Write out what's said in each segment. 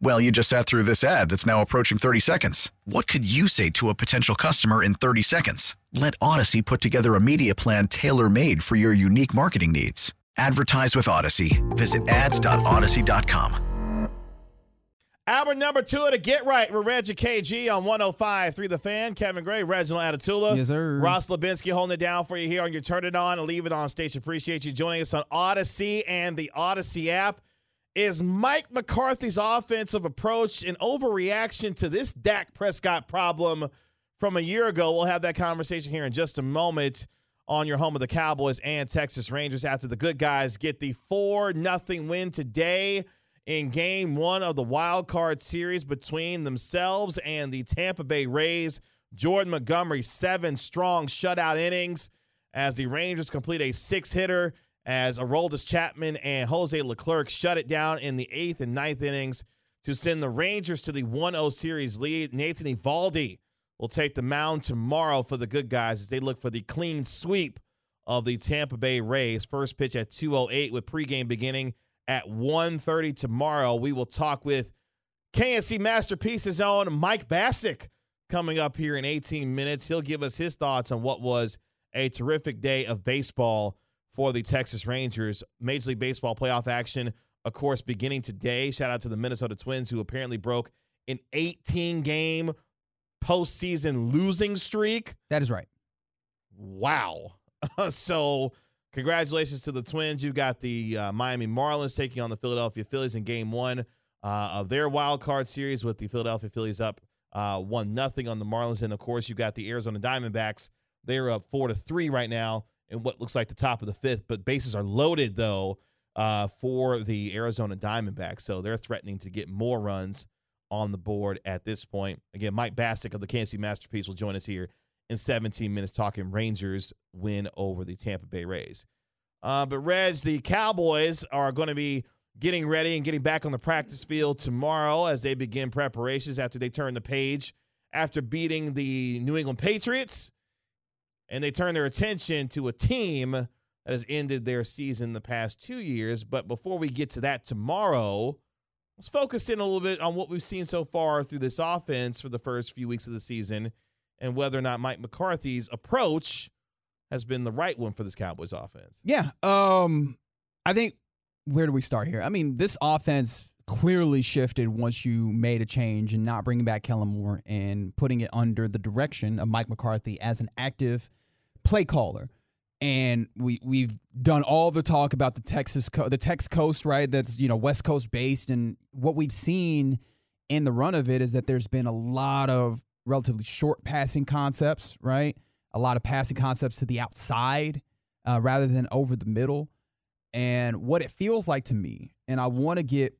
Well, you just sat through this ad that's now approaching 30 seconds. What could you say to a potential customer in 30 seconds? Let Audacy put together a media plan tailor made for your unique marketing needs. Advertise with Audacy. Visit ads.audacy.com. Hour number two to Get Right with Reggie KG on 105 through the fan. Kevin Gray, Reginald Atatula. Yes, sir. Ross Lubinsky holding it down for you here on your Turn It On and Leave It On station. Appreciate you joining us on Audacy and the Audacy app. Is Mike McCarthy's offensive approach an overreaction to this Dak Prescott problem from a year ago? We'll have that conversation here in just a moment on your home of the Cowboys and Texas Rangers after the good guys get the 4 nothing win today in game one of the wild card series between themselves and the Tampa Bay Rays. Jordan Montgomery, seven strong shutout innings as the Rangers complete a six hitter as Aroldis Chapman and Jose Leclerc shut it down in the eighth and ninth innings to send the Rangers to the 1 0 series lead. Nathan Eovaldi will take the mound tomorrow for the good guys as they look for the clean sweep of the Tampa Bay Rays. First pitch at 2:08 with pregame beginning at 1:30 tomorrow. We will talk with K&C Masterpieces own Mike Bacsik coming up here in 18 minutes. He'll give us his thoughts on what was a terrific day of baseball for the Texas Rangers. Major League Baseball playoff action, of course, beginning today. Shout out to the Minnesota Twins who apparently broke an 18 game postseason losing streak. That is right. Wow. so, congratulations to the Twins. You got the uh, Miami Marlins taking on the Philadelphia Phillies in game one uh, of their wild card series with the Philadelphia Phillies up uh, one nothing on the Marlins. And of course, you got the Arizona Diamondbacks. They're up four to three right now in what looks like the top of the fifth, but bases are loaded though uh, for the Arizona Diamondbacks. So they're threatening to get more runs on the board at this point. Again, Mike Bacsik of the Kansas City Masterpiece will join us here in 17 minutes talking Rangers win over the Tampa Bay Rays. Uh, but Reds, the Cowboys are going to be getting ready and getting back on the practice field tomorrow as they begin preparations after they turn the page after beating the New England Patriots and they turn their attention to a team that has ended their season the past two years. But before we get to that tomorrow, let's focus in a little bit on what we've seen so far through this offense for the first few weeks of the season and whether or not Mike McCarthy's approach has been the right one for this Cowboys offense. Yeah. Um, I think where do we start here? I mean, this offense clearly shifted once you made a change and not bringing back Kellen Moore and putting it under the direction of Mike McCarthy as an active play caller. And we we've done all the talk about the Texas co- the Tex Coast, right? That's you know West Coast based, and what we've seen in the run of it is that there's been a lot of relatively short passing concepts, right? A lot of passing concepts to the outside uh, rather than over the middle. And what it feels like to me, and I want to get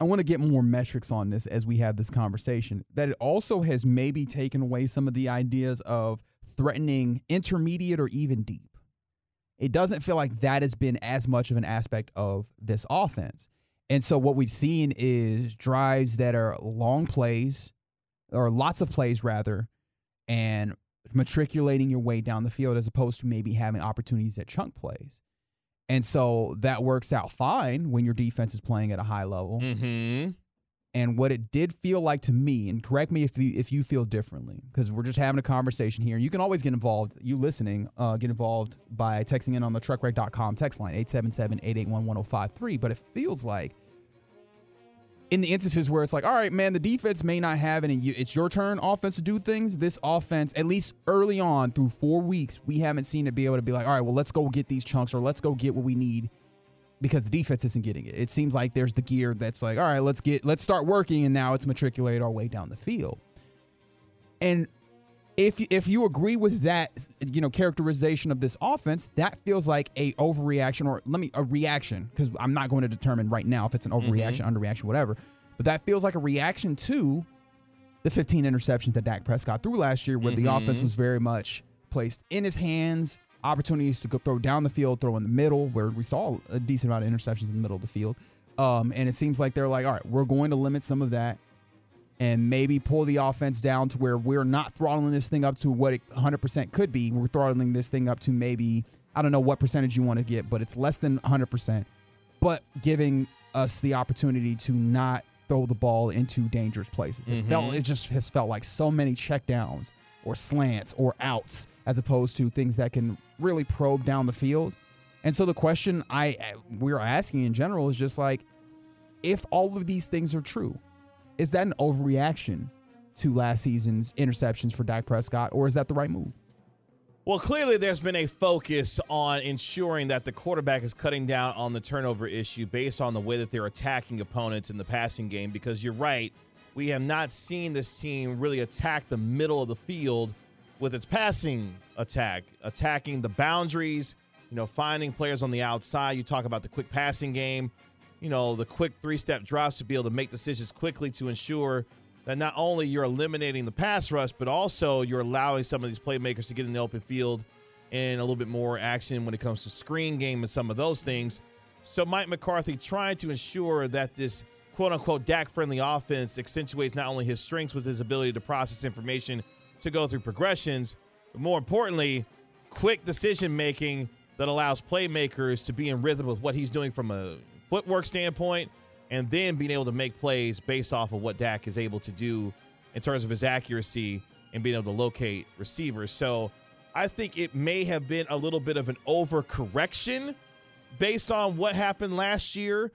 I want to get more metrics on this as we have this conversation. That it also has maybe taken away some of the ideas of threatening intermediate or even deep. It doesn't feel like that has been as much of an aspect of this offense. And so what we've seen is drives that are long plays or lots of plays rather and matriculating your way down the field as opposed to maybe having opportunities at chunk plays. And so that works out fine when your defense is playing at a high level. Mm-hmm. And what it did feel like to me, and correct me if you if you feel differently, because we're just having a conversation here. You can always get involved. You listening, uh, get involved by texting in on the truckwreck.com text line 877-881-1053. But it feels like in the instances where it's like, all right, man, the defense may not have any. It's your turn, offense, to do things. This offense, at least early on through four weeks, we haven't seen it be able to be like, all right, well, let's go get these chunks or let's go get what we need because the defense isn't getting it. It seems like there's the gear that's like, all right, let's get, let's start working, and now it's matriculate our way down the field. And if if you agree with that, you know, characterization of this offense, that feels like a overreaction, or let me a reaction, because I'm not going to determine right now if it's an overreaction, mm-hmm. underreaction, whatever. But that feels like a reaction to the 15 interceptions that Dak Prescott threw last year, where mm-hmm. the offense was very much placed in his hands, opportunities to go throw down the field, throw in the middle, where we saw a decent amount of interceptions in the middle of the field. Um, and it seems like they're like, all right, we're going to limit some of that and maybe pull the offense down to where we're not throttling this thing up to what it 100% could be. We're throttling this thing up to maybe, I don't know what percentage you want to get, but it's less than 100%, but giving us the opportunity to not throw the ball into dangerous places. It mm-hmm. felt it just has felt like so many checkdowns or slants or outs as opposed to things that can really probe down the field. And so the question I we're asking in general is just like if all of these things are true, is that an overreaction to last season's interceptions for Dak Prescott, or is that the right move? Well, clearly there's been a focus on ensuring that the quarterback is cutting down on the turnover issue based on the way that they're attacking opponents in the passing game. Because you're right, we have not seen this team really attack the middle of the field with its passing attack, attacking the boundaries, you know, finding players on the outside. You talk about the quick passing game you know, the quick three step drops to be able to make decisions quickly to ensure that not only you're eliminating the pass rush, but also you're allowing some of these playmakers to get in the open field and a little bit more action when it comes to screen game and some of those things. So Mike McCarthy trying to ensure that this quote unquote Dak friendly offense accentuates not only his strengths with his ability to process information to go through progressions, but more importantly, quick decision making that allows playmakers to be in rhythm with what he's doing from a footwork standpoint, and then being able to make plays based off of what Dak is able to do in terms of his accuracy and being able to locate receivers. So I think it may have been a little bit of an overcorrection based on what happened last year.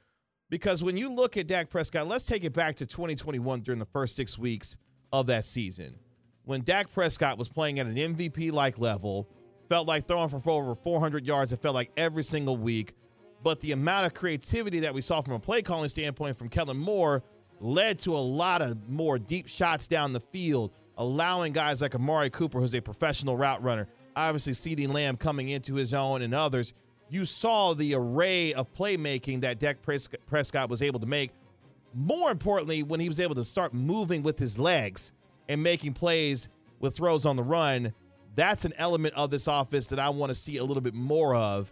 Because when you look at Dak Prescott, let's take it back to 2021 during the first six weeks of that season. When Dak Prescott was playing at an MVP like level, felt like throwing for over 400 yards, it felt like every single week but the amount of creativity that we saw from a play calling standpoint from Kellen Moore led to a lot of more deep shots down the field, allowing guys like Amari Cooper, who's a professional route runner, obviously CeeDee Lamb coming into his own and others. You saw the array of playmaking that Dak Prescott was able to make. More importantly, when he was able to start moving with his legs and making plays with throws on the run, that's an element of this offense that I want to see a little bit more of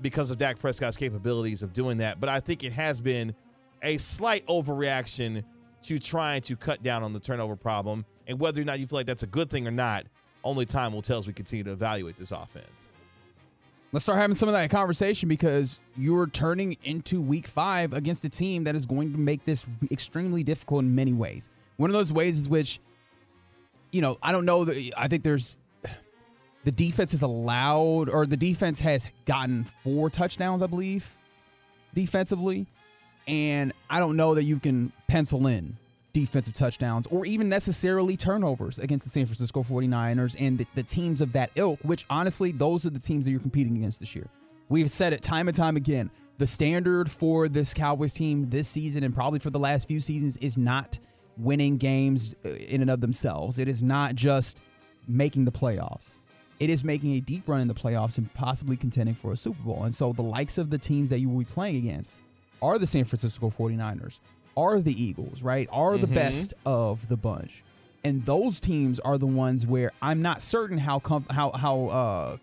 because of Dak Prescott's capabilities of doing that. But I think it has been a slight overreaction to trying to cut down on the turnover problem. And whether or not you feel like that's a good thing or not, only time will tell as we continue to evaluate this offense. Let's start having some of that conversation because you're turning into week five against a team that is going to make this extremely difficult in many ways. One of those ways is which, you know, I don't know that I think there's the defense is allowed, or the defense has gotten four touchdowns, I believe, defensively. And I don't know that you can pencil in defensive touchdowns or even necessarily turnovers against the San Francisco 49ers and the, the, teams of that ilk, which honestly, those are the teams that you're competing against this year. We've said it time and time again. The standard for this Cowboys team this season and probably for the last few seasons is not winning games uh, in and of themselves. It is not just making the playoffs it is making a deep run in the playoffs and possibly contending for a Super Bowl. And so the likes of the teams that you will be playing against are the San Francisco 49ers, are the Eagles, right? Are mm-hmm. the best of the bunch. And those teams are the ones where I'm not certain how com- how how uh,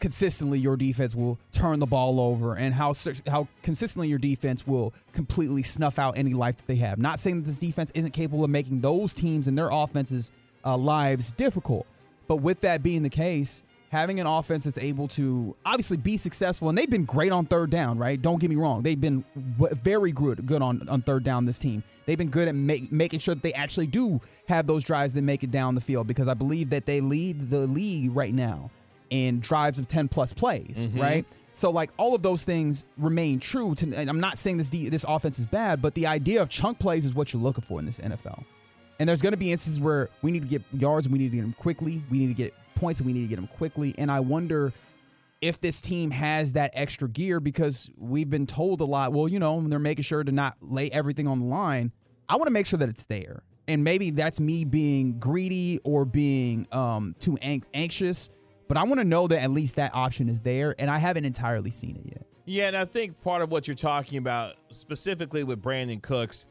consistently your defense will turn the ball over and how how consistently your defense will completely snuff out any life that they have. Not saying that this defense isn't capable of making those teams and their offenses uh, lives difficult, but with that being the case, having an offense that's able to obviously be successful, and they've been great on third down, right? Don't get me wrong. They've been very good, good on, on third down, this team. They've been good at make, making sure that they actually do have those drives that make it down the field because I believe that they lead the league right now in drives of 10 plus plays, Mm-hmm. right? So like all of those things remain true. To, and I'm not saying this this offense is bad, but the idea of chunk plays is what you're looking for in this NFL. And there's going to be instances where we need to get yards, we need to get them quickly, we need to get points, and we need to get them quickly. And I wonder if this team has that extra gear because we've been told a lot. Well, you know, they're making sure to not lay everything on the line. I want to make sure that it's there. And maybe that's me being greedy or being um, too an- anxious, but I want to know that at least that option is there, and I haven't entirely seen it yet. Yeah, and I think part of what you're talking about specifically with Brandin Cooks,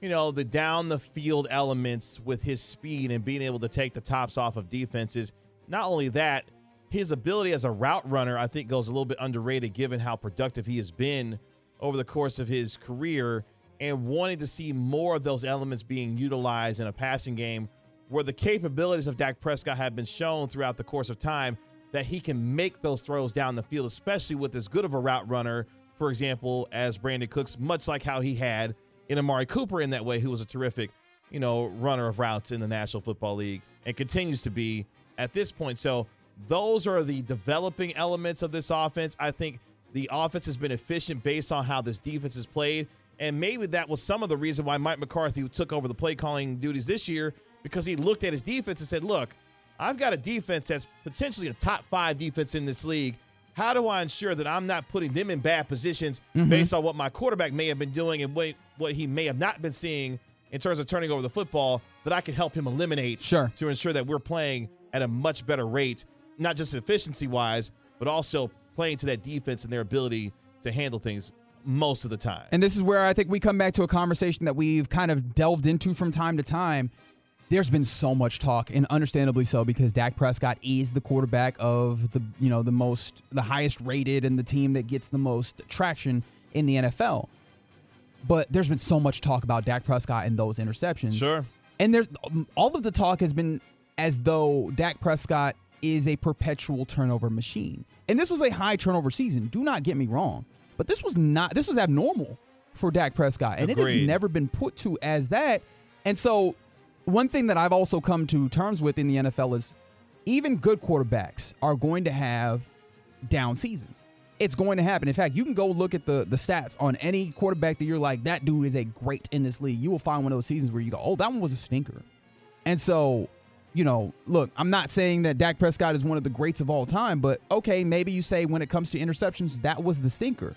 you know, the down the field elements with his speed and being able to take the tops off of defenses. Not only that, his ability as a route runner, I think, goes a little bit underrated given how productive he has been over the course of his career and wanting to see more of those elements being utilized in a passing game where the capabilities of Dak Prescott have been shown throughout the course of time that he can make those throws down the field, especially with as good of a route runner, for example, as Brandin Cooks, much like how he had in Amari Cooper in that way, who was a terrific, you know, runner of routes in the National Football League and continues to be at this point. So those are the developing elements of this offense. I think the offense has been efficient based on how this defense has played. And maybe that was some of the reason why Mike McCarthy took over the play calling duties this year because he looked at his defense and said, Look, I've got a defense that's potentially a top five defense in this league. How do I ensure that I'm not putting them in bad positions mm-hmm. based on what my quarterback may have been doing and what, what he may have not been seeing in terms of turning over the football that I can help him eliminate Sure. to ensure that we're playing at a much better rate, not just efficiency wise, but also playing to that defense and their ability to handle things most of the time. And this is where I think we come back to a conversation that we've kind of delved into from time to time. There's been so much talk, and understandably so, because Dak Prescott is the quarterback of the you know the most the highest rated and the team that gets the most traction in the NFL. But there's been so much talk about Dak Prescott and those interceptions. Sure. And there's all of the talk has been as though Dak Prescott is a perpetual turnover machine. And this was a high turnover season. Do not get me wrong. But this was not this was abnormal for Dak Prescott. And it has never been put to as that. And so one thing that I've also come to terms with in the NFL is even good quarterbacks are going to have down seasons. It's going to happen. In fact, you can go look at the the stats on any quarterback that you're like, that dude is a great in this league. You will find one of those seasons where you go, oh, that one was a stinker. And so, you know, look, I'm not saying that Dak Prescott is one of the greats of all time, but okay, maybe you say when it comes to interceptions, that was the stinker.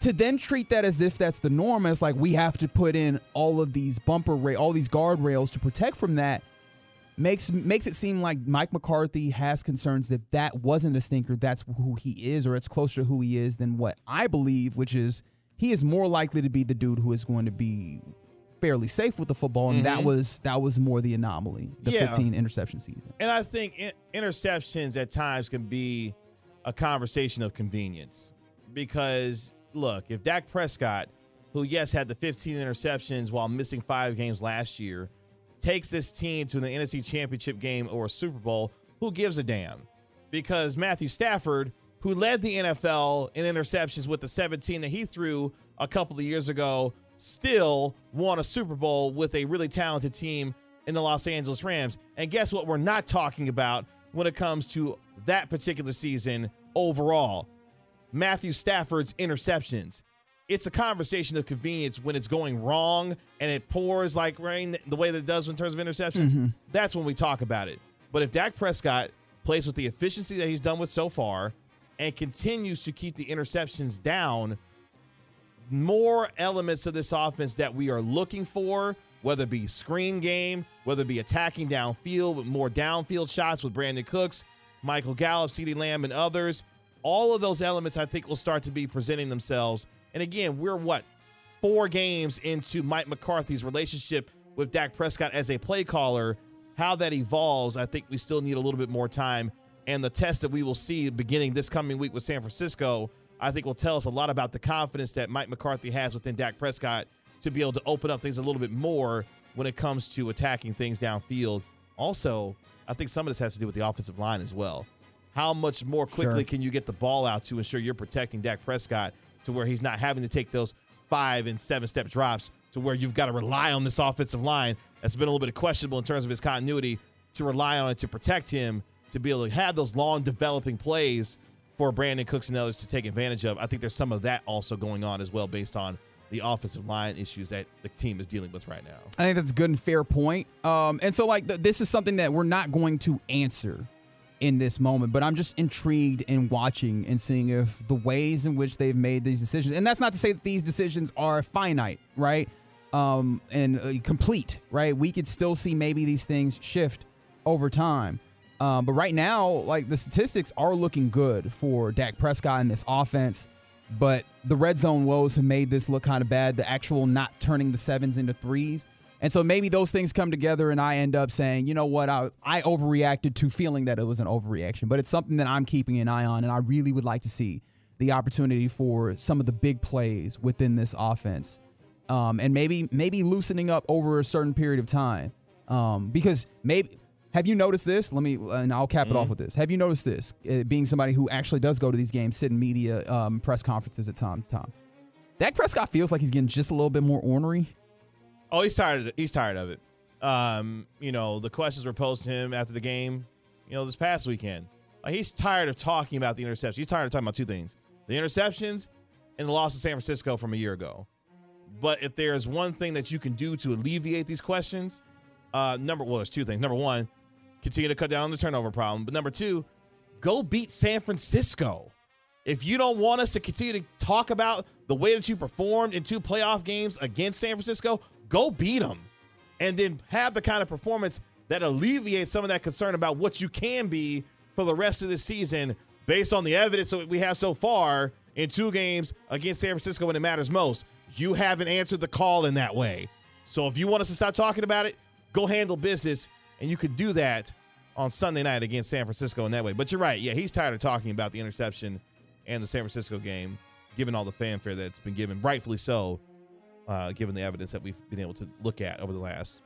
To then treat that as if that's the norm, as like we have to put in all of these bumper ra- all these guardrails to protect from that, makes makes it seem like Mike McCarthy has concerns that that wasn't a stinker. That's who he is, or it's closer to who he is than what I believe, which is he is more likely to be the dude who is going to be fairly safe with the football, and that mm-hmm. was that was more the anomaly, the Yeah. 15 interception season. And I think in- interceptions at times can be a conversation of convenience because look, if Dak Prescott, who yes had the 15 interceptions while missing five games last year, takes this team to the NFC Championship game or a Super Bowl, who gives a damn? Because Matthew Stafford, who led the NFL in interceptions with the 17 that he threw a couple of years ago, still won a Super Bowl with a really talented team in the Los Angeles Rams. And guess what? We're not talking about when it comes to that particular season overall. Matthew Stafford's interceptions. It's a conversation of convenience when it's going wrong and it pours like rain the way that it does in terms of interceptions. Mm-hmm. That's when we talk about it. But if Dak Prescott plays with the efficiency that he's done with so far and continues to keep the interceptions down, more elements of this offense that we are looking for, whether it be screen game, whether it be attacking downfield with more downfield shots with Brandin Cooks, Michael Gallup, CeeDee Lamb, and others. All of those elements I think will start to be presenting themselves. And again, we're what? Four games into Mike McCarthy's relationship with Dak Prescott as a play caller. How that evolves, I think we still need a little bit more time. And the test that we will see beginning this coming week with San Francisco, I think will tell us a lot about the confidence that Mike McCarthy has within Dak Prescott to be able to open up things a little bit more when it comes to attacking things downfield. Also, I think some of this has to do with the offensive line as well. How much more quickly Sure. can you get the ball out to ensure you're protecting Dak Prescott to where he's not having to take those five and seven step drops to where you've got to rely on this offensive line that's been a little bit questionable in terms of his continuity to rely on it to protect him to be able to have those long developing plays for Brandin Cooks and others to take advantage of. I think there's some of that also going on as well based on the offensive line issues that the team is dealing with right now. I think that's a good and fair point. Um, and so, like, th- this is something that we're not going to answer in this moment, but I'm just intrigued in watching and seeing if the ways in which they've made these decisions, and that's not to say that these decisions are finite, right? Um, and uh, complete, right? We could still see maybe these things shift over time. Um, but right now, like the statistics are looking good for Dak Prescott and this offense. But the red zone woes have made this look kind of bad. The actual not turning the sevens into threes. And so maybe those things come together and I end up saying, you know what, I, I overreacted to feeling that it was an overreaction. But it's something that I'm keeping an eye on. And I really would like to see the opportunity for some of the big plays within this offense. Um, and maybe maybe loosening up over a certain period of time. Um, because maybe have you noticed this? Let me, and I'll cap it off with this. Have you noticed this? Uh, being somebody who actually does go to these games, sit in media um, press conferences at time to time. Dak Prescott feels like he's getting just a little bit more ornery. Oh, he's tired. Of it. He's tired of it. Um, you know, the questions were posed to him after the game. You know, this past weekend, like he's tired of talking about the interceptions. He's tired of talking about two things: the interceptions and the loss to San Francisco from a year ago. But if there's one thing that you can do to alleviate these questions, uh, number well, there's two things. Number one, continue to cut down on the turnover problem. But number two, go beat San Francisco. If you don't want us to continue to talk about the way that you performed in two playoff games against San Francisco, go beat them. And then have the kind of performance that alleviates some of that concern about what you can be for the rest of the season based on the evidence that we have so far in two games against San Francisco when it matters most. You haven't answered the call in that way. So if you want us to stop talking about it, go handle business and you could do that on Sunday night against San Francisco in that way. But you're right. Yeah, he's tired of talking about the interception and the San Francisco game, given all the fanfare that's been given, rightfully so, uh, given the evidence that we've been able to look at over the last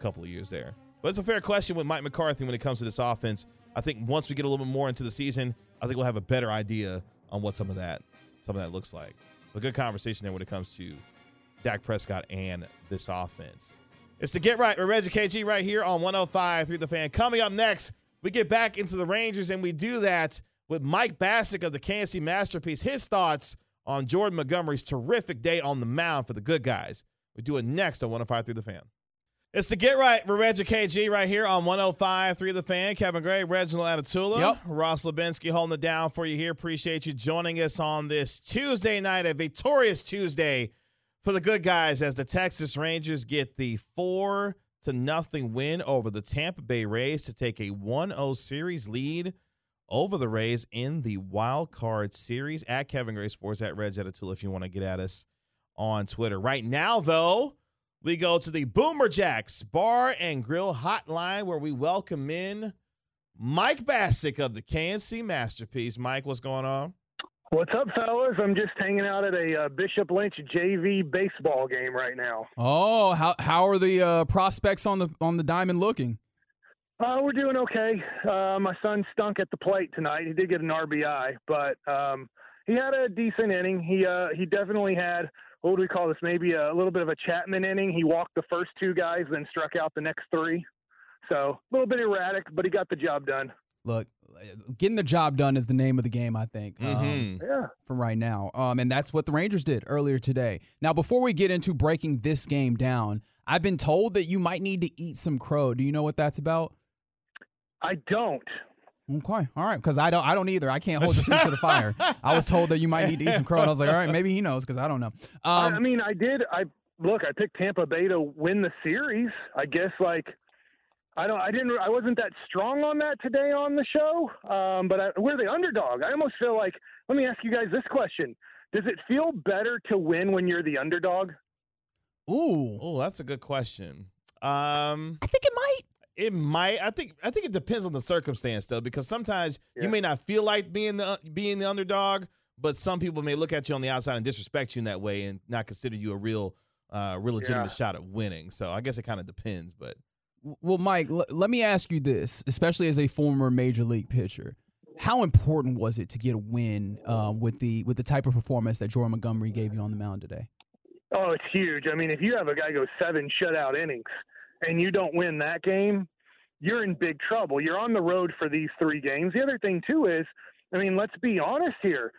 couple of years there. But it's a fair question with Mike McCarthy when it comes to this offense. I think once we get a little bit more into the season, I think we'll have a better idea on what some of that some of that looks like. A good conversation there when it comes to Dak Prescott and this offense. It's to get right with Reggie KG right here on 105 through the fan. Coming up next, we get back into the Rangers, and we do that with Mike Bacsik of the K&C Masterpiece. His thoughts on Jordan Montgomery's terrific day on the mound for the good guys. We do it next on 105 through the fan. It's to get right with Reggie KG right here on 105 through the fan. Kevin Gray, Reginald Atatula, Yep. Ross Lubinsky holding it down for you here. Appreciate you joining us on this Tuesday night, a victorious Tuesday for the good guys as the Texas Rangers get the four to nothing win over the Tampa Bay Rays to take a 1-0 series lead over the Rays in the wild card series at Kevin Gray Sports at Reg Atatula if you want to get at us on Twitter. Right now, though, we go to the Boomer Jacks Bar and Grill Hotline where we welcome in Mike Bacsik of the K&C Masterpiece. Mike, what's going on? What's up, fellas? I'm just hanging out at a uh, Bishop Lynch JV baseball game right now. Oh, how how are the uh, prospects on the on the diamond looking? Uh, we're doing okay. Uh, my son stunk at the plate tonight. He did get an RBI, but um, he had a decent inning. He uh, he definitely had what would we call this? Maybe a little bit of a Chapman inning. He walked the first two guys, then struck out the next three. So a little bit erratic, but he got the job done. Look, getting the job done is the name of the game, I think. Um, Mhm. Yeah. from right now. Um, and that's what the Rangers did earlier today. Now, before we get into breaking this game down, I've been told that you might need to eat some crow. Do you know what that's about? I don't. Okay, all right, because I don't, I don't either. I can't hold the feet to the fire. I was told that you might need to eat some crow, and I was like, all right, maybe he knows because I don't know. I, I Um, mean, I did. I look. I picked Tampa Bay to win the series. I guess like I don't. I didn't. I wasn't that strong on that today on the show. Um, but I, we're the underdog. I almost feel like. Let me ask you guys this question: Does it feel better to win when you're the underdog? ooh, Oh, that's a good question. Um, I think it might. it might. I think. I think it depends on the circumstance, though, because sometimes Yeah. you may not feel like being the being the underdog, but some people may look at you on the outside and disrespect you in that way, and not consider you a real, uh, real legitimate Yeah. shot at winning. So I guess it kind of depends, but Well, Mike, l- let me ask you this, especially as a former major league pitcher. How important was it to get a win um, with the with the type of performance that Jordan Montgomery gave you on the mound today? Oh, it's huge. I mean, if you have a guy go seven shutout innings and you don't win that game, you're in big trouble. You're on the road for these three games. The other thing too is, I mean, let's be honest here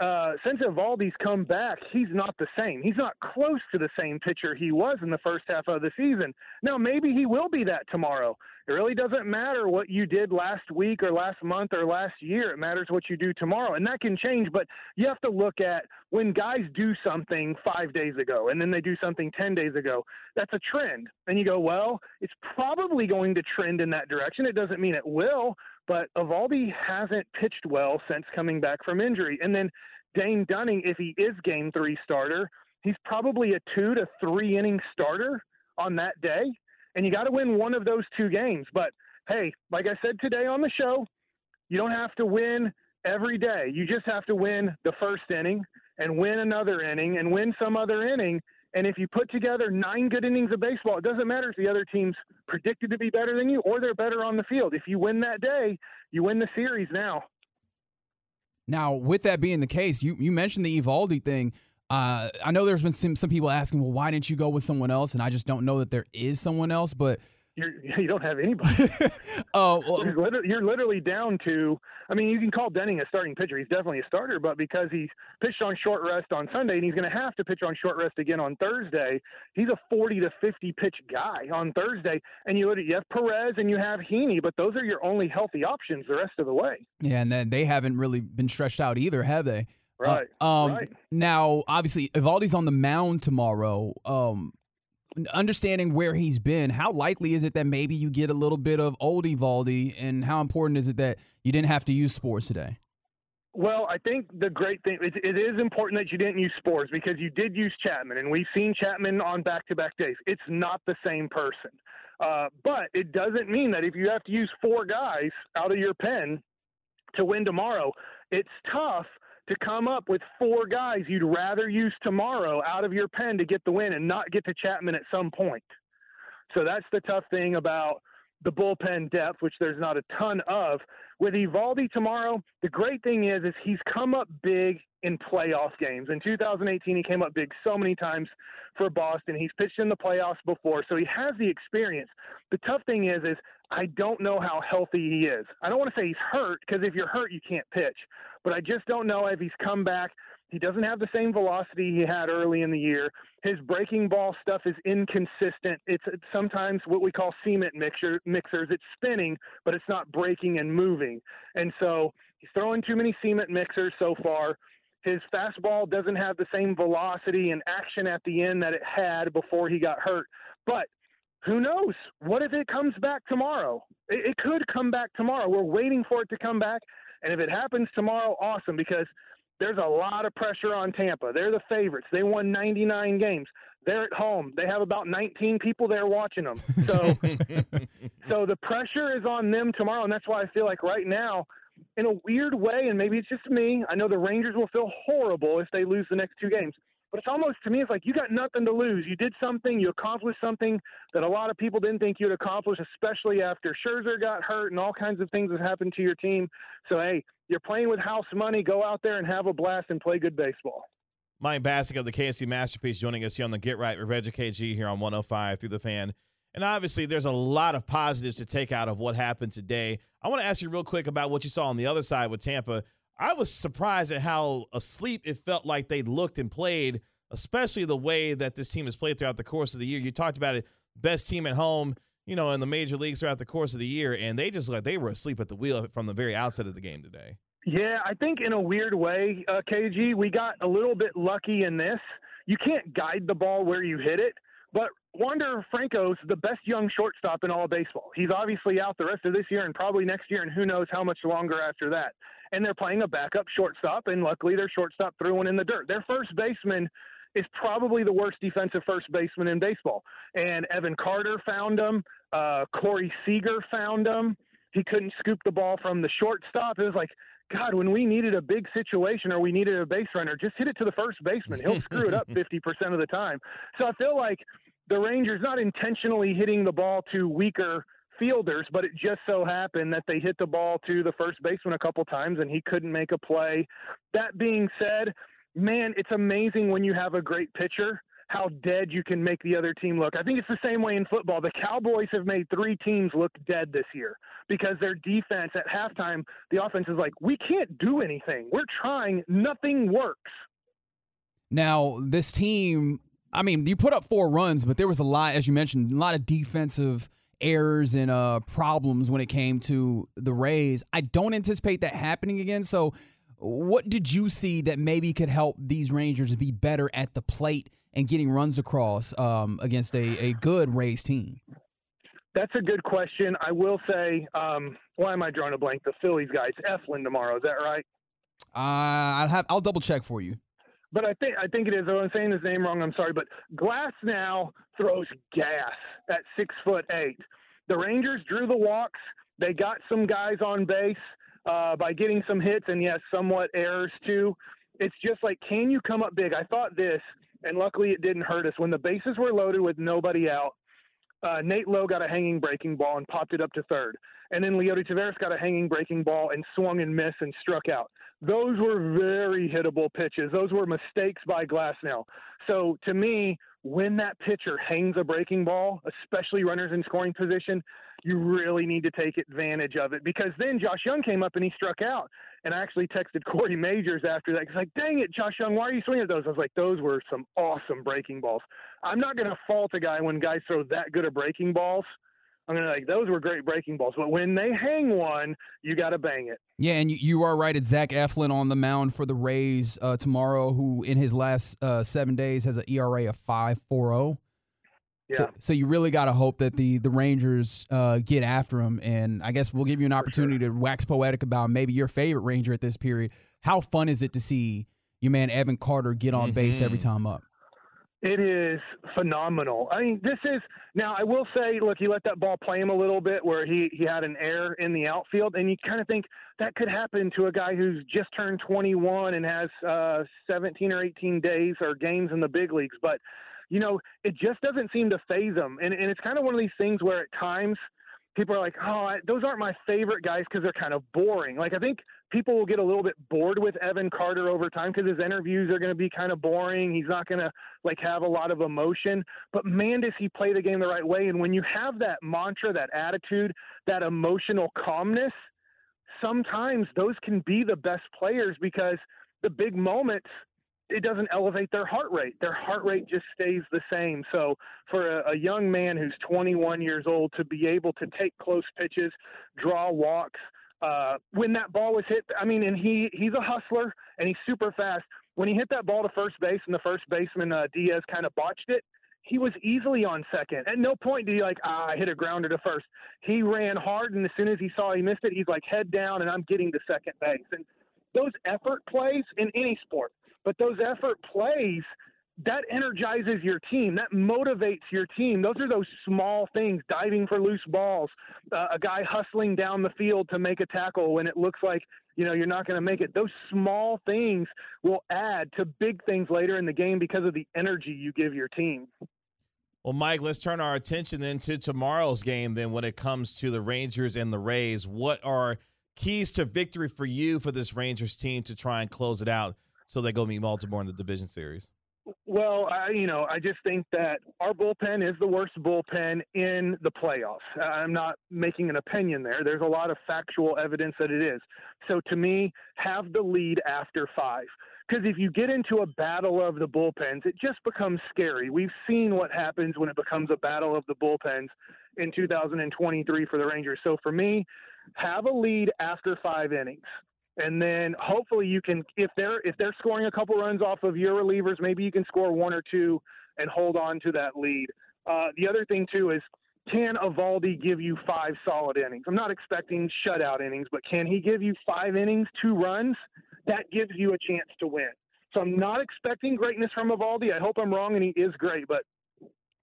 uh, since Eovaldi's come back, he's not the same. He's not close to the same pitcher he was in the first half of the season. Now, maybe he will be that tomorrow. It really doesn't matter what you did last week or last month or last year. It matters what you do tomorrow. And that can change, but you have to look at when guys do something five days ago and then they do something 10 days ago. That's a trend. And you go, well, it's probably going to trend in that direction. It doesn't mean it will, but Eovaldi hasn't pitched well since coming back from injury. And then Dane Dunning, if he is game three starter, he's probably a two to three inning starter on that day. And you got to win one of those two games. But hey, like I said today on the show, you don't have to win every day. You just have to win the first inning and win another inning and win some other inning. And if you put together nine good innings of baseball, it doesn't matter if the other team's predicted to be better than you or they're better on the field. If you win that day, you win the series now. Now, with that being the case, you, you mentioned the Eovaldi thing. Uh, I know there's been some, some people asking, well, why didn't you go with someone else? And I just don't know that there is someone else. But you're, you don't have anybody. oh, well, you're, literally, you're, literally, down to. I mean, you can call Dunning a starting pitcher. He's definitely a starter, but because he's pitched on short rest on Sunday and he's going to have to pitch on short rest again on Thursday, he's a 40 to 50 pitch guy on Thursday. And you you have Perez and you have Heaney, but those are your only healthy options the rest of the way. Yeah, and then they haven't really been stretched out either, have they? Right. Uh, um, right. Now, obviously, Eovaldi's on the mound tomorrow. Um, understanding where he's been, how likely is it that maybe you get a little bit of old Eovaldi, and how important is it that you didn't have to use Sborz today? Well, I think the great thing it, it is important that you didn't use Sborz because you did use Chapman, and we've seen Chapman on back-to-back days. It's not the same person, uh, but it doesn't mean that if you have to use four guys out of your pen to win tomorrow, it's tough to come up with four guys you'd rather use tomorrow out of your pen to get the win and not get to Chapman at some point. So that's the tough thing about the bullpen depth, which there's not a ton of. With Eovaldi tomorrow, the great thing is is he's come up big in playoff games. In 2018, he came up big so many times for Boston. He's pitched in the playoffs before, so he has the experience. The tough thing is is I don't know how healthy he is. I don't want to say he's hurt because if you're hurt, you can't pitch but I just don't know if he's come back. He doesn't have the same velocity he had early in the year. His breaking ball stuff is inconsistent. It's, sometimes what we call cement mixer, mixers. It's spinning, but it's not breaking and moving. And so he's throwing too many cement mixers so far. His fastball doesn't have the same velocity and action at the end that it had before he got hurt. But who knows? What if it comes back tomorrow? It, it could come back tomorrow. We're waiting for it to come back. And if it happens tomorrow, awesome, because there's a lot of pressure on Tampa. They're the favorites. They won 99 games. They're at home. They have about 19 people there watching them. So, so the pressure is on them tomorrow, and that's why I feel like right now, in a weird way, and maybe it's just me. I know the Rangers will feel horrible if they lose the next two games. But it's almost to me, it's like you got nothing to lose. You did something, you accomplished something that a lot of people didn't think you'd accomplish, especially after Scherzer got hurt and all kinds of things that happened to your team. So hey, you're playing with house money. Go out there and have a blast and play good baseball. Mike Bacsik of the KC Masterpiece joining us here on the Get Right Revenge of KG here on 105 through the fan. And obviously, there's a lot of positives to take out of what happened today. I want to ask you real quick about what you saw on the other side with Tampa. I was surprised at how asleep it felt like they looked and played, especially the way that this team has played throughout the course of the year. You talked about it, best team at home, you know, in the major leagues throughout the course of the year, and they just like they were asleep at the wheel from the very outset of the game today. Yeah, I think in a weird way, uh, KG, we got a little bit lucky in this. You can't guide the ball where you hit it, but Wander Franco's the best young shortstop in all of baseball. He's obviously out the rest of this year and probably next year, and who knows how much longer after that and they're playing a backup shortstop, and luckily their shortstop threw one in the dirt. Their first baseman is probably the worst defensive first baseman in baseball. And Evan Carter found him. Uh, Corey Seager found him. He couldn't scoop the ball from the shortstop. It was like, God, when we needed a big situation or we needed a base runner, just hit it to the first baseman. He'll screw it up 50% of the time. So I feel like the Rangers not intentionally hitting the ball to weaker – fielders, but it just so happened that they hit the ball to the first baseman a couple times and he couldn't make a play. That being said, man, it's amazing when you have a great pitcher how dead you can make the other team look. I think it's the same way in football. The Cowboys have made three teams look dead this year because their defense at halftime, the offense is like, we can't do anything. We're trying, nothing works. Now, this team, I mean, you put up four runs, but there was a lot, as you mentioned, a lot of defensive errors and uh, problems when it came to the Rays. I don't anticipate that happening again. So, what did you see that maybe could help these Rangers be better at the plate and getting runs across um, against a, a good Rays team? That's a good question. I will say, um, why am I drawing a blank? The Phillies guys, Eflin tomorrow. Is that right? Uh, I'll have I'll double check for you. But I think I think it is. I'm saying his name wrong. I'm sorry. But Glass now throws gas at six foot eight. The Rangers drew the walks. They got some guys on base uh, by getting some hits and yes, somewhat errors too. It's just like, can you come up big? I thought this, and luckily it didn't hurt us. When the bases were loaded with nobody out, uh, Nate Lowe got a hanging breaking ball and popped it up to third. And then Leody Taveras got a hanging breaking ball and swung and missed and struck out. Those were very hittable pitches. Those were mistakes by Glasnow. So to me, when that pitcher hangs a breaking ball, especially runners in scoring position, you really need to take advantage of it because then Josh Jung came up and he struck out. And I actually texted Corey Majors after that. He's like, dang it, Josh Jung, why are you swinging at those? I was like, those were some awesome breaking balls. I'm not going to fault a guy when guys throw that good of breaking balls. I'm gonna like those were great breaking balls, but when they hang one, you got to bang it. Yeah, and you, are right. It's Zach Eflin on the mound for the Rays uh, tomorrow, who in his last uh, seven days has an ERA of five four zero. Oh. Yeah. So, so, you really got to hope that the the Rangers uh, get after him, and I guess we'll give you an opportunity sure. to wax poetic about maybe your favorite Ranger at this period. How fun is it to see your man Evan Carter get on mm-hmm. base every mm-hmm. time up? It is phenomenal. I mean, this is now. I will say, look, he let that ball play him a little bit, where he he had an error in the outfield, and you kind of think that could happen to a guy who's just turned 21 and has uh, 17 or 18 days or games in the big leagues. But you know, it just doesn't seem to phase him, and and it's kind of one of these things where at times people are like, oh, those aren't my favorite guys because they're kind of boring. Like I think people will get a little bit bored with Evan Carter over time because his interviews are going to be kind of boring. He's not going to like have a lot of emotion. But man, does he play the game the right way? And when you have that mantra, that attitude, that emotional calmness, sometimes those can be the best players because the big moments it doesn't elevate their heart rate. Their heart rate just stays the same. So for a, a, young man who's 21 years old to be able to take close pitches, draw walks, uh, when that ball was hit, I mean, and he he's a hustler and he's super fast. When he hit that ball to first base and the first baseman uh, Diaz kind of botched it, he was easily on second. At no point did he like, ah, I hit a grounder to first. He ran hard, and as soon as he saw he missed it, he's like head down, and I'm getting to second base. And those effort plays in any sport, but those effort plays that energizes your team. That motivates your team. Those are those small things diving for loose balls, uh, a guy hustling down the field to make a tackle when it looks like you know you're not going to make it. Those small things will add to big things later in the game because of the energy you give your team. Well, Mike, let's turn our attention then to tomorrow's game. Then, when it comes to the Rangers and the Rays, what are keys to victory for you for this Rangers team to try and close it out so they go meet Baltimore in the division series? Well, I, you know, I just think that our bullpen is the worst bullpen in the playoffs. I'm not making an opinion there. There's a lot of factual evidence that it is. So to me, have the lead after five. Because if you get into a battle of the bullpens, it just becomes scary. We've seen what happens when it becomes a battle of the bullpens in 2023 for the Rangers. So for me, have a lead after five innings and then hopefully you can if they're if they're scoring a couple runs off of your relievers, maybe you can score one or two and hold on to that lead. Uh, the other thing too is can Eovaldi give you five solid innings? I'm not expecting shutout innings, but can he give you five innings, two runs? That gives you a chance to win. So I'm not expecting greatness from Eovaldi. I hope I'm wrong and he is great, but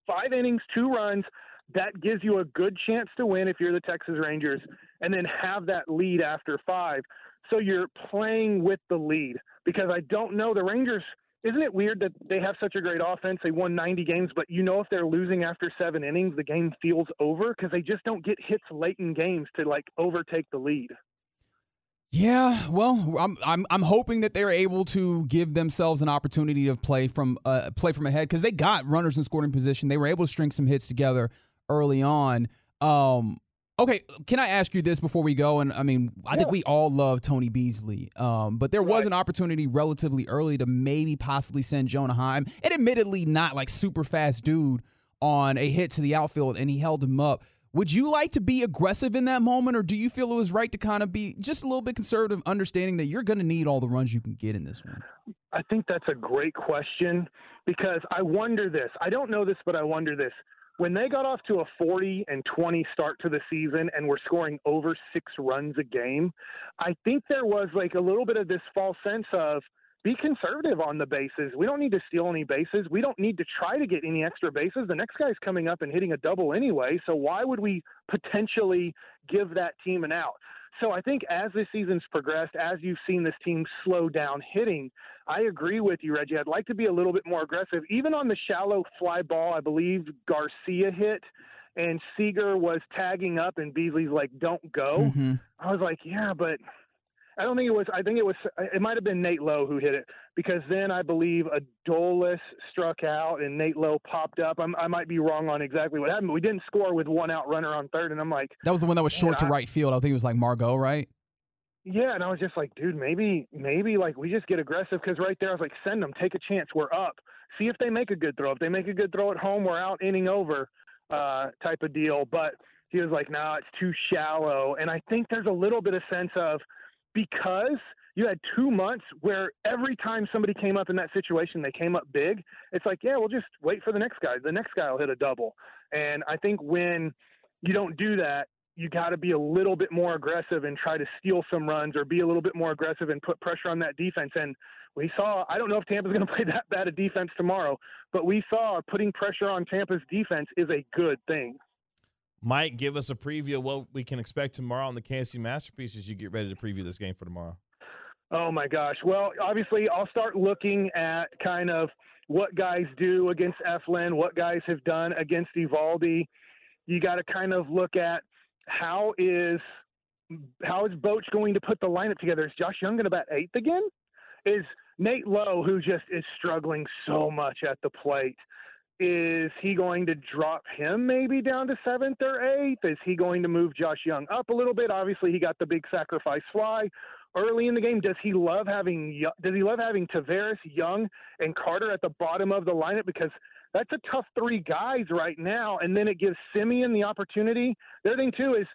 five innings, two runs, that gives you a good chance to win if you're the Texas Rangers, and then have that lead after five. So you're playing with the lead because I don't know the Rangers. Isn't it weird that they have such a great offense? They won 90 games, but you know if they're losing after seven innings, the game feels over because they just don't get hits late in games to like overtake the lead. Yeah, well, I'm I'm I'm hoping that they're able to give themselves an opportunity to play from uh, play from ahead because they got runners in scoring position. They were able to string some hits together early on. Um, okay, can I ask you this before we go? And I mean, I think we all love Tony Beasley, um, but there was an opportunity relatively early to maybe possibly send Jonah Heim, and admittedly not like super fast dude on a hit to the outfield, and he held him up. Would you like to be aggressive in that moment, or do you feel it was right to kind of be just a little bit conservative, understanding that you're going to need all the runs you can get in this one? I think that's a great question because I wonder this. I don't know this, but I wonder this. When they got off to a 40 and 20 start to the season and were scoring over six runs a game, I think there was like a little bit of this false sense of be conservative on the bases. We don't need to steal any bases. We don't need to try to get any extra bases. The next guy's coming up and hitting a double anyway. So why would we potentially give that team an out? So I think as the season's progressed, as you've seen this team slow down hitting, I agree with you, Reggie. I'd like to be a little bit more aggressive. Even on the shallow fly ball, I believe Garcia hit and Seager was tagging up and Beasley's like, don't go. Mhm. I was like, yeah, but I don't think it was. I think it was. It might have been Nate Lowe who hit it because then I believe Adolis struck out and Nate Lowe popped up. I'm, I might be wrong on exactly what happened. But we didn't score with one out runner on third, and I'm like, That was the one that was short to I- right field. I think it was like Margot, right? yeah, and I was just like, dude, maybe, maybe like we just get aggressive because right there I was like, send them, take a chance, we're up. See if they make a good throw. If they make a good throw at home, we're out inning over, uh, type of deal. But he was like, nah, it's too shallow. And I think there's a little bit of sense of because you had two months where every time somebody came up in that situation, they came up big. It's like, yeah, we'll just wait for the next guy. The next guy will hit a double. And I think when you don't do that, you got to be a little bit more aggressive and try to steal some runs or be a little bit more aggressive and put pressure on that defense. And we saw, I don't know if Tampa's going to play that bad a defense tomorrow, but we saw putting pressure on Tampa's defense is a good thing. Mike, give us a preview of what we can expect tomorrow on the K&C Masterpiece as you get ready to preview this game for tomorrow. Oh my gosh. Well, obviously, I'll start looking at kind of what guys do against Eflin, what guys have done against Eovaldi. You got to kind of look at how is how is Bochy going to put the lineup together? Is Josh Jung going to bat eighth again? Is Nate Lowe, who just is struggling so much at the plate, is he going to drop him maybe down to seventh or eighth? Is he going to move Josh Jung up a little bit? Obviously, he got the big sacrifice fly early in the game. Does he love having Does he love having Taveras, Young, and Carter at the bottom of the lineup because that's a tough three guys right now, and then it gives Semien the opportunity. The other thing too is.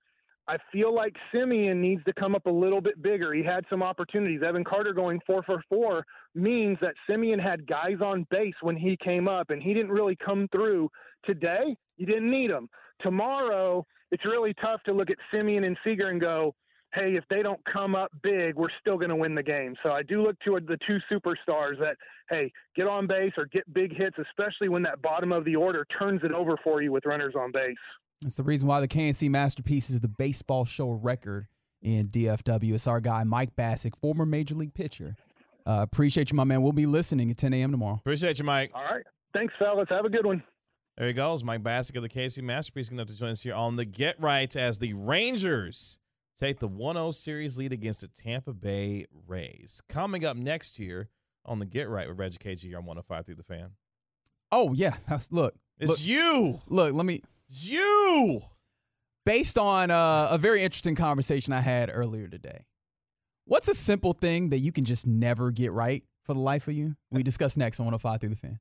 I feel like Semien needs to come up a little bit bigger. He had some opportunities. Evan Carter going four for four means that Semien had guys on base when he came up, and he didn't really come through. Today, you didn't need him. Tomorrow, it's really tough to look at Semien and Seager and go, hey, if they don't come up big, we're still going to win the game. So I do look to the two superstars that, hey, get on base or get big hits, especially when that bottom of the order turns it over for you with runners on base. That's the reason why the K&C Masterpiece is the baseball show record in DFW. It's our guy, Mike Bacsik, former Major League pitcher. Uh, appreciate you, my man. We'll be listening at 10 a.m. tomorrow. Appreciate you, Mike. All right. Thanks, fellas. Have a good one. There he goes. Mike Bacsik of the K&C Masterpiece going to join us here on the Get Right as the Rangers take the 1 0 series lead against the Tampa Bay Rays. Coming up next year on the Get Right with Reggie KG here on 105 through the fan. Oh, yeah. Look, It's look, you. look, let me. It's you. Based on uh, a very interesting conversation I had earlier today, what's a simple thing that you can just never get right for the life of you? We discuss next on 105 through the fan.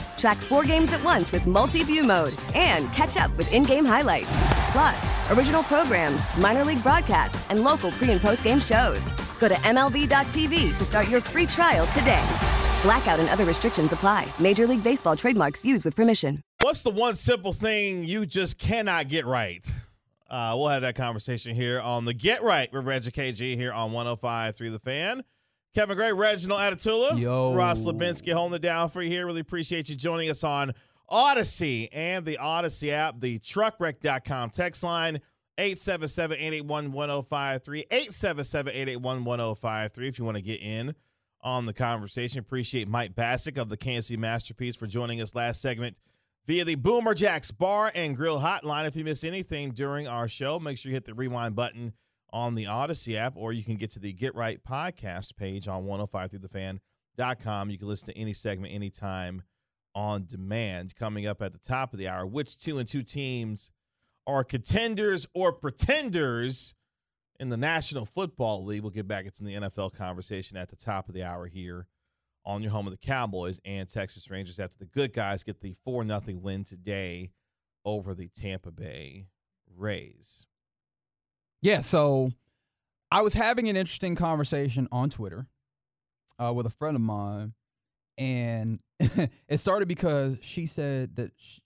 Track four games at once with multi-view mode and catch up with in-game highlights. Plus, original programs, minor league broadcasts, and local pre- and post-game shows. Go to MLB.tv to start your free trial today. Blackout and other restrictions apply. Major League Baseball trademarks used with permission. What's the one simple thing you just cannot get right? Uh, we'll have that conversation here on the Get Right with Reggie KG here on 105.3 The Fan. Kevin Gray, Reginald Atatula, Yo. Ross Labinski holding it down for you here. Really appreciate you joining us on Audacy and the Audacy app, the truckwreck.com text line, 877-881-1053, 877-881-1053 if you want to get in on the conversation. Appreciate Mike Bacsik of the K&C Masterpiece for joining us last segment via the Boomer Jacks Bar and Grill Hotline. If you missed anything during our show, make sure you hit the rewind button on the Audacy app, or you can get to the Get Right podcast page on 105throughthefan.com. You can listen to any segment anytime on demand. Coming up at the top of the hour, which two and two teams are contenders or pretenders in the National Football League? We'll get back into the NFL conversation at the top of the hour here on your home of the Cowboys and Texas Rangers after the good guys get the 4 0 win today over the Tampa Bay Rays. Yeah, so I was having an interesting conversation on Twitter uh, with a friend of mine, and it started because she said that she,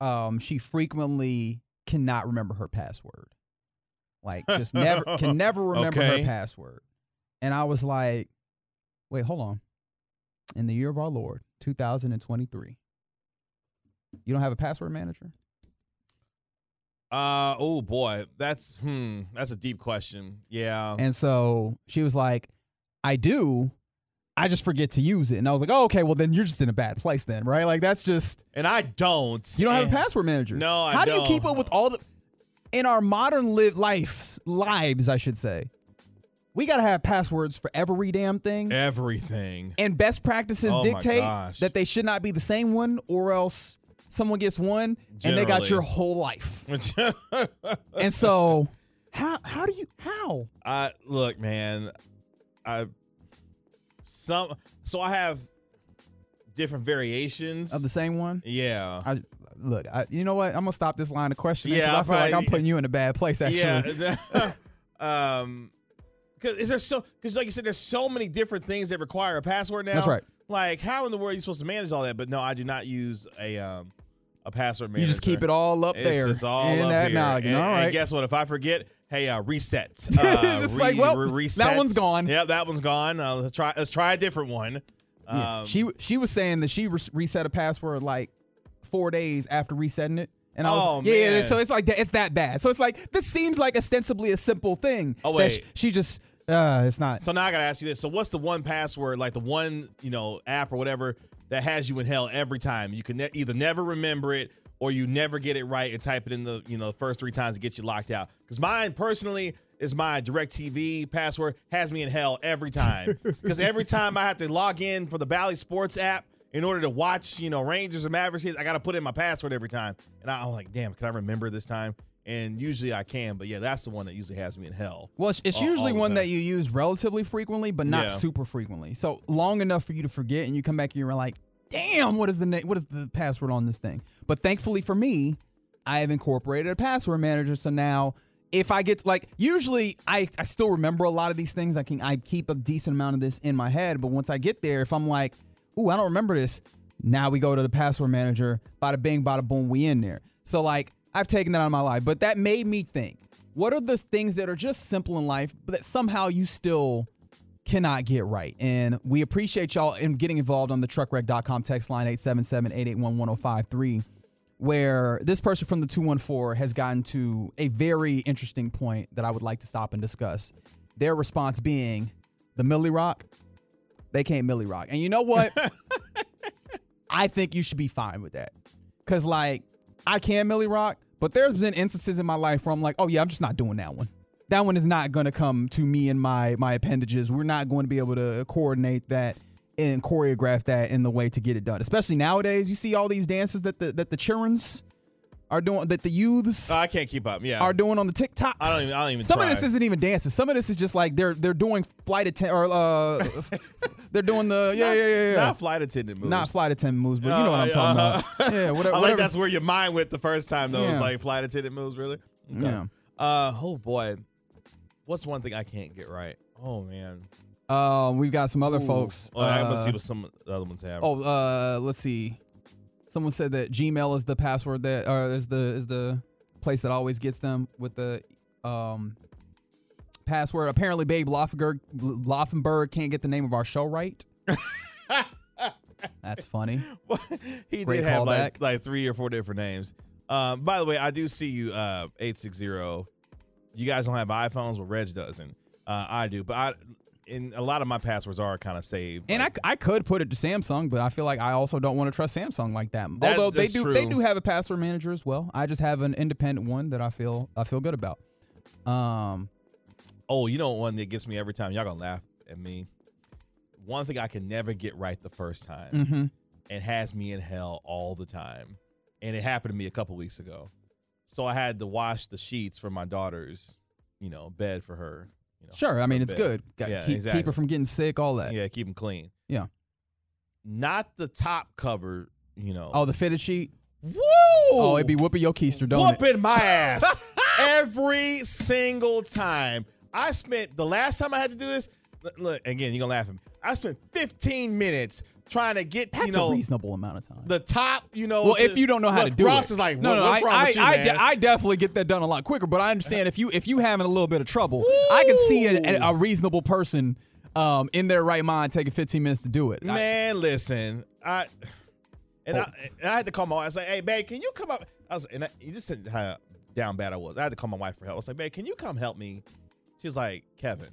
um, she frequently cannot remember her password, like just never can never remember Okay. her password. And I was like, wait, hold on. In the year of our Lord, 2023, you don't have a password manager? Uh oh boy, that's hmm, that's a deep question. Yeah. And so she was like, I do. I just forget to use it. And I was like, oh, okay, well, then you're just in a bad place then, right? Like, that's just, And I don't. you don't have a password manager. No, I How do you don't. keep up with all the, in our modern live lives, lives, I should say, we got to have passwords for every damn thing. Everything. And best practices Oh my dictate gosh. that they should not be the same one or else someone gets one and they got your whole life. And so, how, how do you, how? I look, man. I some so I have different variations Of the same one? Yeah. I look. I, you know what? I'm gonna stop this line of questioning. Yeah, 'cause I feel like I'm putting you in a bad place. Actually, Yeah. um, because is there so? Because like you said, there's so many different things that require a password now. That's right. Like, how in the world are you supposed to manage all that? But no, I do not use a um a password manager. you just keep it all up It's there just all in that here. noggin. And, all and guess what? If I forget, hey, uh, reset. Uh, Just like, well, that reset. one's gone. Yeah, that one's gone. Uh, let's try. Let's try a different one. Yeah. Um, she she was saying that she re- reset a password like four days after resetting it. And I was Oh, yeah, yeah, man. so it's like that, it's that bad. So it's like this seems like ostensibly a simple thing. Oh, that wait. sh- she just uh, it's not. So now I gotta ask you this. So what's the one password, like the one you know app or whatever that has you in hell every time? You can ne- either never remember it or you never get it right and type it in the you know the first three times to get you locked out. Because mine personally is my DirecTV password has me in hell every time. Because every time I have to log in for the Bally Sports app in order to watch you know Rangers or Mavericks, I got to put in my password every time. And I'm like, damn, can I remember this time? And usually I can, but yeah, that's the one that usually has me in hell. Well, it's, it's all- usually all one that you use relatively frequently, but not Yeah. super frequently. So long enough for you to forget, and you come back and you're like, "Damn, what is the na- what is the password on this thing?" But thankfully for me, I have incorporated a password manager. So now, if I get like, usually I I still remember a lot of these things. I can I keep a decent amount of this in my head, but once I get there, if I'm like, "Ooh, I don't remember this," now we go to the password manager. Bada bing, bada boom, we in there. So like, I've taken that out of my life, but that made me think. What are the things that are just simple in life, but that somehow you still cannot get right? And we appreciate y'all in getting involved on the truckwreck.com text line 877-881-1053, where this person from the 214 has gotten to a very interesting point that I would like to stop and discuss. Their response being the Millie Rock, they can't Millie Rock. And you know what? I think you should be fine with that. Cause like I can Millie Rock, but there's been instances in my life where I'm like, oh yeah, I'm just not doing that one. That one is not gonna come to me and my my appendages. We're not going to be able to coordinate that and choreograph that in the way to get it done. Especially nowadays, you see all these dances that the that the childrens are doing that the youths Oh, I can't keep up. Yeah. are doing on the TikToks. I don't even- I don't even Some of this isn't even dances. Some of this is just like they're they're doing flight attendant or uh, they're doing the yeah yeah yeah yeah. Not flight attendant moves. Not flight attendant moves, but you know what I'm Uh, talking uh-huh. about. Yeah, whatever. I like whatever. that's where your mind went the first time though. It's Yeah. like flight attendant moves, really. Okay. Yeah. Uh oh boy. What's one thing I can't get right? Oh man. Um, we've got some other Ooh. folks. Oh, I let's uh, see what some of the other ones have. Oh, uh, let's see. Someone said that Gmail is the password that, or is the is the place that always gets them with the um password. Apparently, Babe Loffenberg, Loffenberg can't get the name of our show right. That's funny. he Great did have like like three or four different names. Um, by the way, I do see you uh eight six zero. You guys don't have iPhones, well Reg doesn't. Uh, I do, but I in a lot of my passwords are kind of saved. And I, like- I could put it to Samsung, but I feel like I also don't want to trust Samsung like that. That- Although they do they do have a password manager as well. I just have an independent one that I feel I feel good about. Um, Oh, you know one that gets me every time. Y'all gonna laugh at me. One thing I can never get right the first time, mhm. and has me in hell all the time. And it happened to me a couple weeks ago. So I had to wash the sheets for my daughter's, you know, bed for her. You know, Sure, I mean it's bed. good. Got- Yeah, keep, keep her from getting sick, all that. Yeah, keep them clean. Yeah. Not the top cover, you know. Oh, the fitted sheet. Woo! Oh, it'd be whooping your keister, don't it? whooping my ass every single time. I spent the last time I had to do this. look- Look again, you're gonna laugh at me. I spent 15 minutes trying to get That's you know a reasonable amount of time. the top. You know, well, to- if you don't know how look, to do it. Ross is like, no, no, what's I, wrong I, with you, I, de- I definitely get that done a lot quicker. But I understand if you if you having a little bit of trouble, I can see a, a reasonable person um, in their right mind taking 15 minutes to do it. I- Man, listen, I and, Oh. I and I had to call my wife. I was like, "Hey, babe, can you come up?" I was, and I, you just said how down bad I was. I had to call my wife for help. I was like, "Babe, can you come help me?" She's like, "Kevin,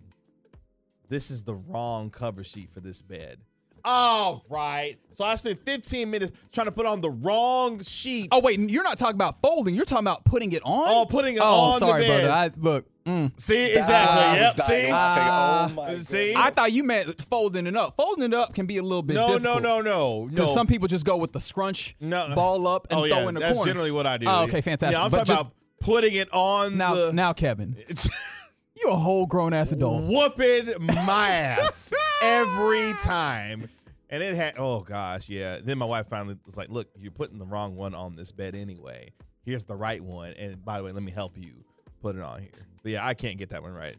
this is the wrong cover sheet for this bed." All right, so I spent 15 minutes trying to put on the wrong sheet. oh wait, you're not talking about folding. You're talking about putting it on. Oh, putting it oh, on the sorry, bed. brother. I look. mm. see exactly. I Yep. See, I Uh, oh see? I thought you meant folding it up. Folding it up can be a little bit no, difficult. no, no, no, no. Because some people just go with the scrunch, No. ball up, and oh throw yeah, in the that's corner. That's generally what I do. Oh, okay, fantastic. Yeah, I'm But talking just- about putting it on now, the now, Kevin, you a whole grown ass adult. whooping my ass every time. And it had, oh gosh, yeah. Then my wife finally was like, look, you're putting the wrong one on this bed anyway. Here's the right one. And by the way, let me help you put it on here. But yeah, I can't get that one right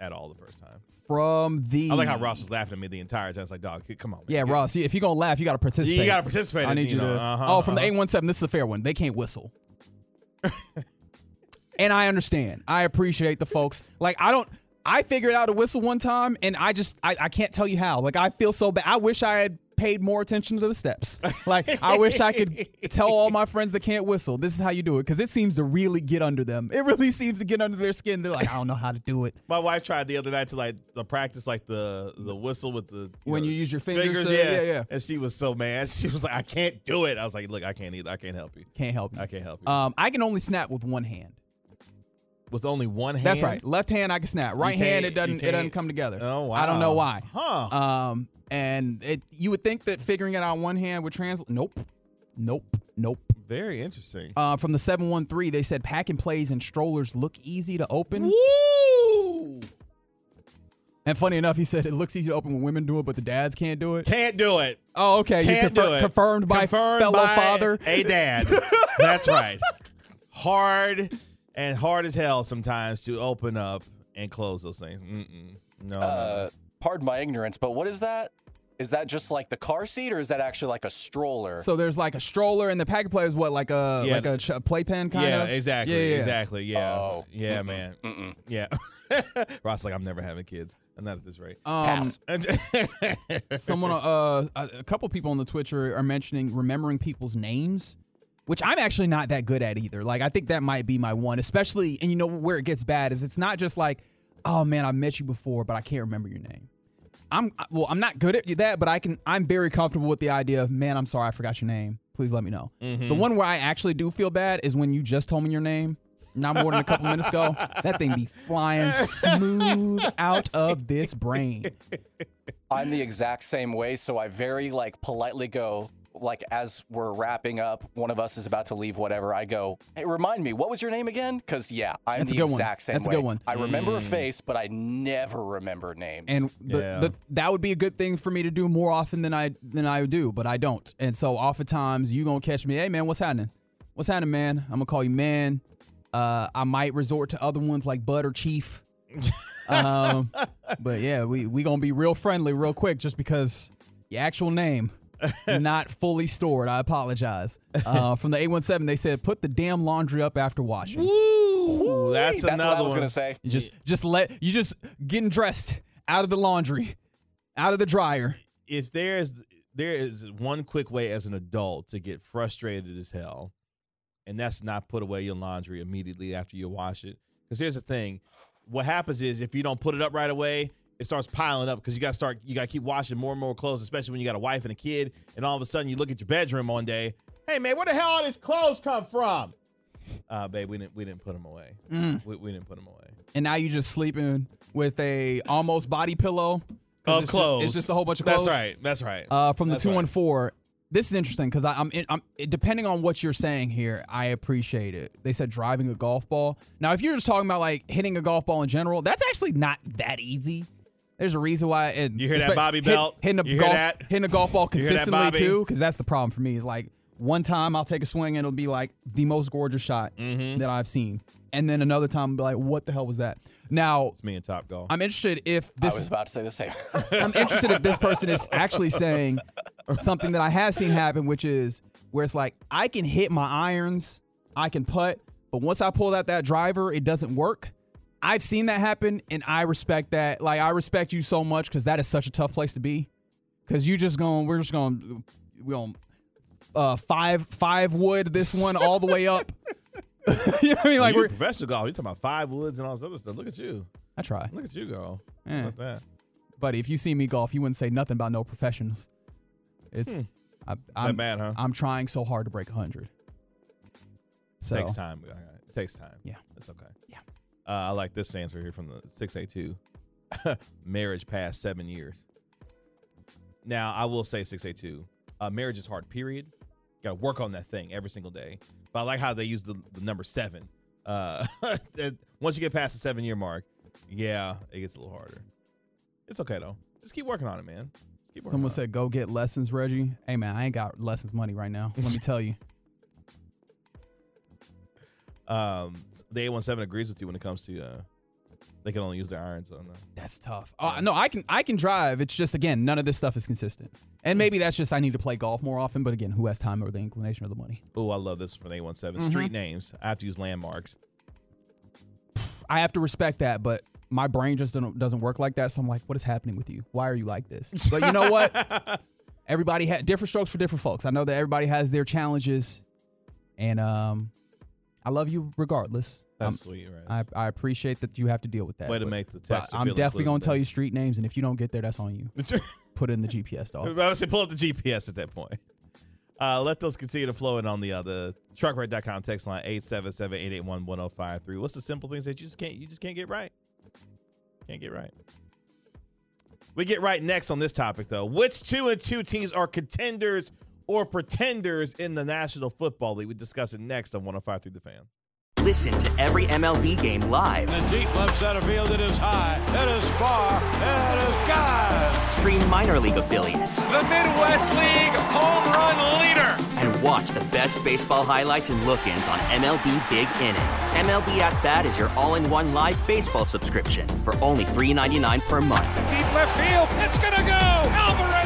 at all the first time. From the I like how Ross was laughing at me the entire time. It's like, dog, come on. man. Yeah, Ross. If you're gonna laugh, you gotta participate. You got to participate. I need you, know, to. uh-huh, oh, from the uh-huh. eight one seven. This is a fair one. They can't whistle. and I understand. I appreciate the folks. Like I don't. I figured out a whistle one time, and I just I, I can't tell you how. Like I feel so bad. I wish I had paid more attention to the steps. Like I wish I could tell all my friends that can't whistle. This is how you do it because it seems to really get under them. It really seems to get under their skin. They're like, I don't know how to do it. My wife tried the other night to like the practice like the the whistle with the When know, you use your fingers to- yeah. yeah, yeah. And she was so mad. She was like, I can't do it. I was like, look, I can't either. I can't help you. Can't help you. I can't help you. Um, I can only snap with one hand. With only one hand. That's right. Left hand I can snap. Right hand it doesn't it doesn't come together. Oh, wow. I don't know why. Huh. Um and it you would think that figuring it out one hand would translate. Nope. Nope. Nope. Very interesting. Uh, from the 713, they said pack and plays and strollers look easy to open. Woo! And funny enough, he said it looks easy to open when women do it, but the dads can't do it. Can't do it. Oh, okay. Can't confir- do it. confirmed by Confirmed fellow by father. A dad. That's right. Hard and hard as hell sometimes to open up and close those things. Mm-mm. No, no, Uh, pardon my ignorance, but what is that? Is that just like the car seat, or is that actually like a stroller? So there's like a stroller, and the pack and play is what, like a Yeah. like a ch- playpen kind yeah, of. exactly. Yeah, yeah. Exactly. Yeah. Oh. Yeah, Mm-mm. man. Mm-mm. Yeah. Ross like I'm never having kids. I'm not at this rate. Um, Pass. Someone, uh, a a couple people on the Twitch are, are mentioning remembering people's names, which I'm actually not that good at either. Like, I think that might be my one, especially, and you know where it gets bad is it's not just like, oh man, I met you before, but I can't remember your name. I'm well, I'm not good at that, but I can. I'm very comfortable with the idea of, man, I'm sorry, I forgot your name. Please let me know. The mm-hmm. one where I actually do feel bad is when you just told me your name. Not more than a couple minutes ago. That thing be flying smooth out of this brain. I'm the exact same way, so I very like politely go, like as we're wrapping up, one of us is about to leave, whatever. I go, hey, remind me, what was your name again? Because yeah, I'm That's a the good one. exact same That's a good one. I remember a face, but I never remember names. And the, Yeah. the, that would be a good thing for me to do more often than I than I do, but I don't. And so oftentimes you gonna catch me, hey man, what's happening? What's happening, man? I'm gonna call you man. Uh, I might resort to other ones like Bud or Chief. um, but yeah, we we gonna be real friendly real quick just because your actual name not fully stored. I apologize. Uh, from the 817, they said put the damn laundry up after washing. Ooh, that's, That's another what I was one. gonna say. You just just let you just getting dressed out of the laundry, out of the dryer. if there is there is one quick way as an adult to get frustrated as hell, and that's not put away your laundry immediately after you wash it. Because here's the thing, what happens is if you don't put it up right away, it starts piling up because you got to start you got to keep washing more and more clothes, especially when you got a wife and a kid, and all of a sudden you look at your bedroom one day, hey man, where the hell all these clothes come from? Uh, babe, we didn't we didn't put them away. We, we didn't put them away. And now you're just sleeping with a almost body pillow. Of it's clothes. Just, it's just a whole bunch of clothes. That's right. That's right. Uh, from the That's two right. one four. This is interesting because I'm, I'm depending on what you're saying here. I appreciate it. They said driving a golf ball. Now, if you're just talking about like hitting a golf ball in general, that's actually not that easy. There's a reason why. And You hear that Bobby hit- Belt? hitting a You hear golf, that? hitting a golf ball You hear that, consistently too, because that's the problem for me. Is like one time I'll take a swing and it'll be like the most gorgeous shot Mm-hmm. that I've seen, and then another time I'll be like, what the hell was that? Now it's me and Top Golf. I'm interested if I this was about to say the same. I'm interested if this person is actually saying something that I have seen happen, which is where it's like I can hit my irons, I can putt, but once I pull out that driver, it doesn't work. I've seen that happen, and I respect that. Like I respect you so much because that is such a tough place to be. Because you just going, we're just going, we're going uh, five five wood this one all the way up. you know what I mean? Like you we're professional golf. You're talking about five woods and all this other stuff. Look at you. I try, Look at you, girl. How about that? buddy. If you see me golf, you wouldn't say nothing about no professionals. It's I, That I'm, bad, huh? I'm trying so hard to break 100. So, takes time. It takes time. Yeah. It's okay. Uh, I like this answer here from the 682. marriage past seven years. Now, I will say 682. Uh, marriage is hard, period. Got to work on that thing every single day. But I like how they use the, the number seven. Uh, once you get past the seven year mark, yeah, it gets a little harder. It's okay, though. Just keep working on it, man. Just keep working Someone on said, go get lessons, Reggie. Hey, man, I ain't got lessons money right now. Let me tell you. Um, the 817 agrees with you when it comes to uh, they can only use their irons on that. That's tough. Oh, no, I can I can drive. It's just, again, none of this stuff is consistent. And maybe that's just I need to play golf more often. But again, who has time or the inclination or the money? Oh, I love this from the 817. Mm-hmm. Street names. I have to use landmarks. I have to respect that, but my brain just doesn't, doesn't work like that. So I'm like, what is happening with you? Why are you like this? But you know what? everybody had different strokes for different folks. I know that everybody has their challenges, and um, I love you regardless. That's Um, sweet, right? I, I appreciate that you have to deal with that. Way to make the text. I'm definitely gonna tell you street names, and if you don't get there, that's on you. Put it in the GPS, I dog. was about to say, pull up the GPS at that point. Uh, let those continue to flow in on the uh, the truckrate.com text line 877-881-1053. What's the simple things that you just can't you just can't get right? Can't get right. We get right next on this topic though. Which two and two teams are contenders or pretenders in the National Football League? We discuss it next on 105 Through The Fan. Listen to every MLB game live. In the deep left center field, it is high, it is far, it is God. Stream minor league affiliates The Midwest League home run leader. and watch the best baseball highlights and look-ins on MLB Big Inning. MLB At Bat is your all-in-one live baseball subscription for only $3.99 per month. Deep left field, it's gonna go. Alvarez ties the game.